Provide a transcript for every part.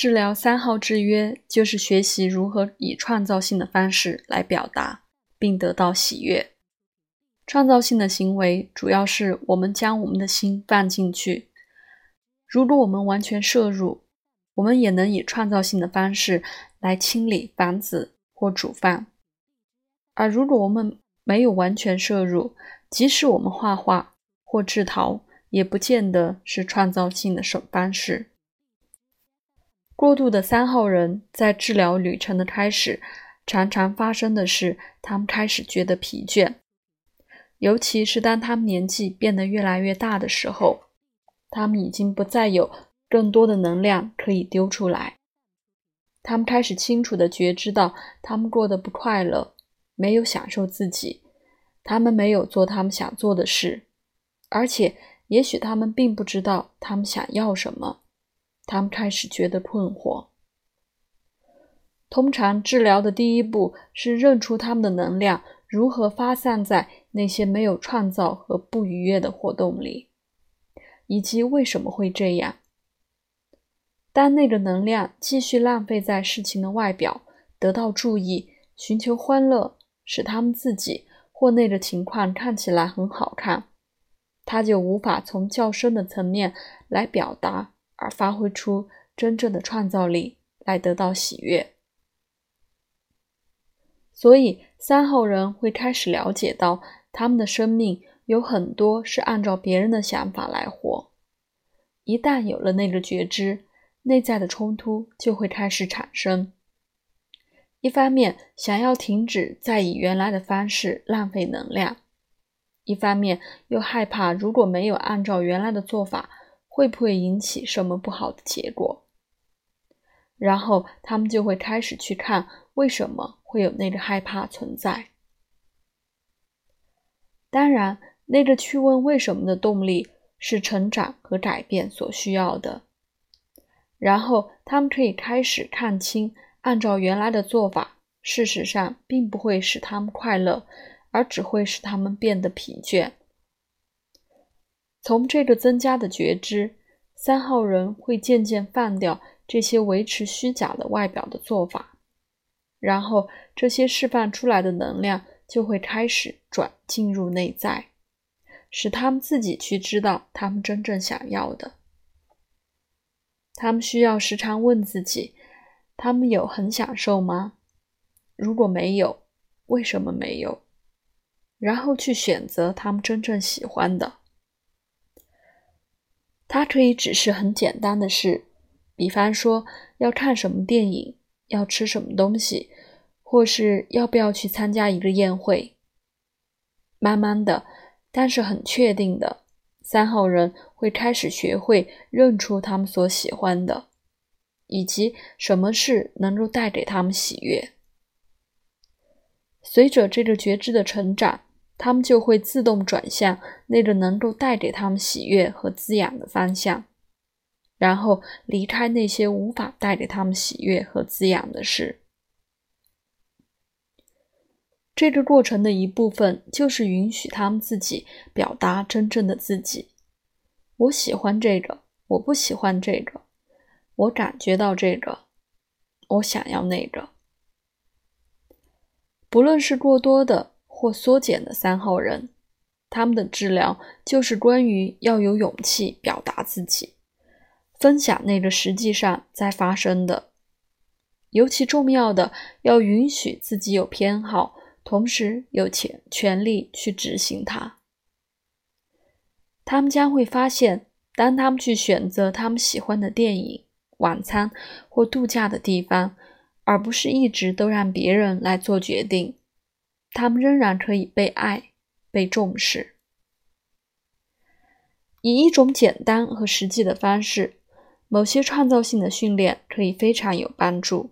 治疗三号制约就是学习如何以创造性的方式来表达，并得到喜悦。创造性的行为主要是我们将我们的心放进去。如果我们完全摄入，我们也能以创造性的方式来清理房子或煮饭。而如果我们没有完全摄入，即使我们画画或制陶，也不见得是创造性的手方式。过度的三号人在治疗旅程的开始，常常发生的是，他们开始觉得疲倦。尤其是当他们年纪变得越来越大的时候，他们已经不再有更多的能量可以丢出来。他们开始清楚地觉知到，他们过得不快乐，没有享受自己，他们没有做他们想做的事，而且也许他们并不知道他们想要什么。他们开始觉得困惑。通常治疗的第一步是认出他们的能量如何发散在。那些没有创造和不愉悦的活动里，以及为什么会这样？当那个能量继续浪费在事情的外表，得到注意，寻求欢乐，使他们自己或那个情况看起来很好看，他就无法从较深的层面来表达，而发挥出真正的创造力来得到喜悦。所以，三号人会开始了解到。他们的生命有很多是按照别人的想法来活。一旦有了那个觉知，内在的冲突就会开始产生。一方面想要停止再以原来的方式浪费能量，一方面又害怕如果没有按照原来的做法，会不会引起什么不好的结果。然后他们就会开始去看为什么会有那个害怕存在。当然，那个去问为什么的动力是成长和改变所需要的。然后，他们可以开始看清，按照原来的做法，事实上并不会使他们快乐，而只会使他们变得疲倦。从这个增加的觉知，三号人会渐渐放掉这些维持虚假的外表的做法，然后这些释放出来的能量。就会开始转进入内在，使他们自己去知道他们真正想要的。他们需要时常问自己：他们有很享受吗？如果没有，为什么没有？然后去选择他们真正喜欢的。它可以只是很简单的事，比方说要看什么电影，要吃什么东西。或是要不要去参加一个宴会？慢慢的，但是很确定的，三号人会开始学会认出他们所喜欢的，以及什么事能够带给他们喜悦。随着这个觉知的成长，他们就会自动转向那个能够带给他们喜悦和滋养的方向，然后离开那些无法带给他们喜悦和滋养的事。这个过程的一部分就是允许他们自己表达真正的自己。我喜欢这个，我不喜欢这个，我感觉到这个，我想要那个。不论是过多的或缩减的三号人，他们的治疗就是关于要有勇气表达自己，分享那个实际上在发生的。尤其重要的，要允许自己有偏好。同时有权权利去执行它。他们将会发现，当他们去选择他们喜欢的电影、晚餐或度假的地方，而不是一直都让别人来做决定，他们仍然可以被爱、被重视。以一种简单和实际的方式，某些创造性的训练可以非常有帮助。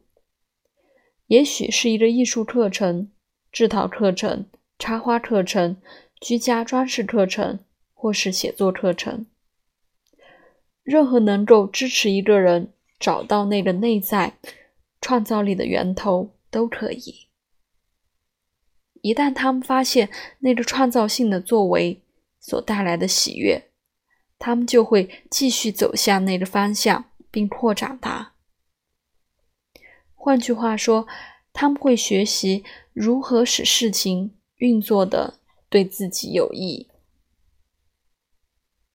也许是一个艺术课程。制陶课程、插花课程、居家装饰课程，或是写作课程，任何能够支持一个人找到那个内在创造力的源头都可以。一旦他们发现那个创造性的作为所带来的喜悦，他们就会继续走向那个方向，并扩展它，换句话说，他们会学习如何使事情运作的对自己有益。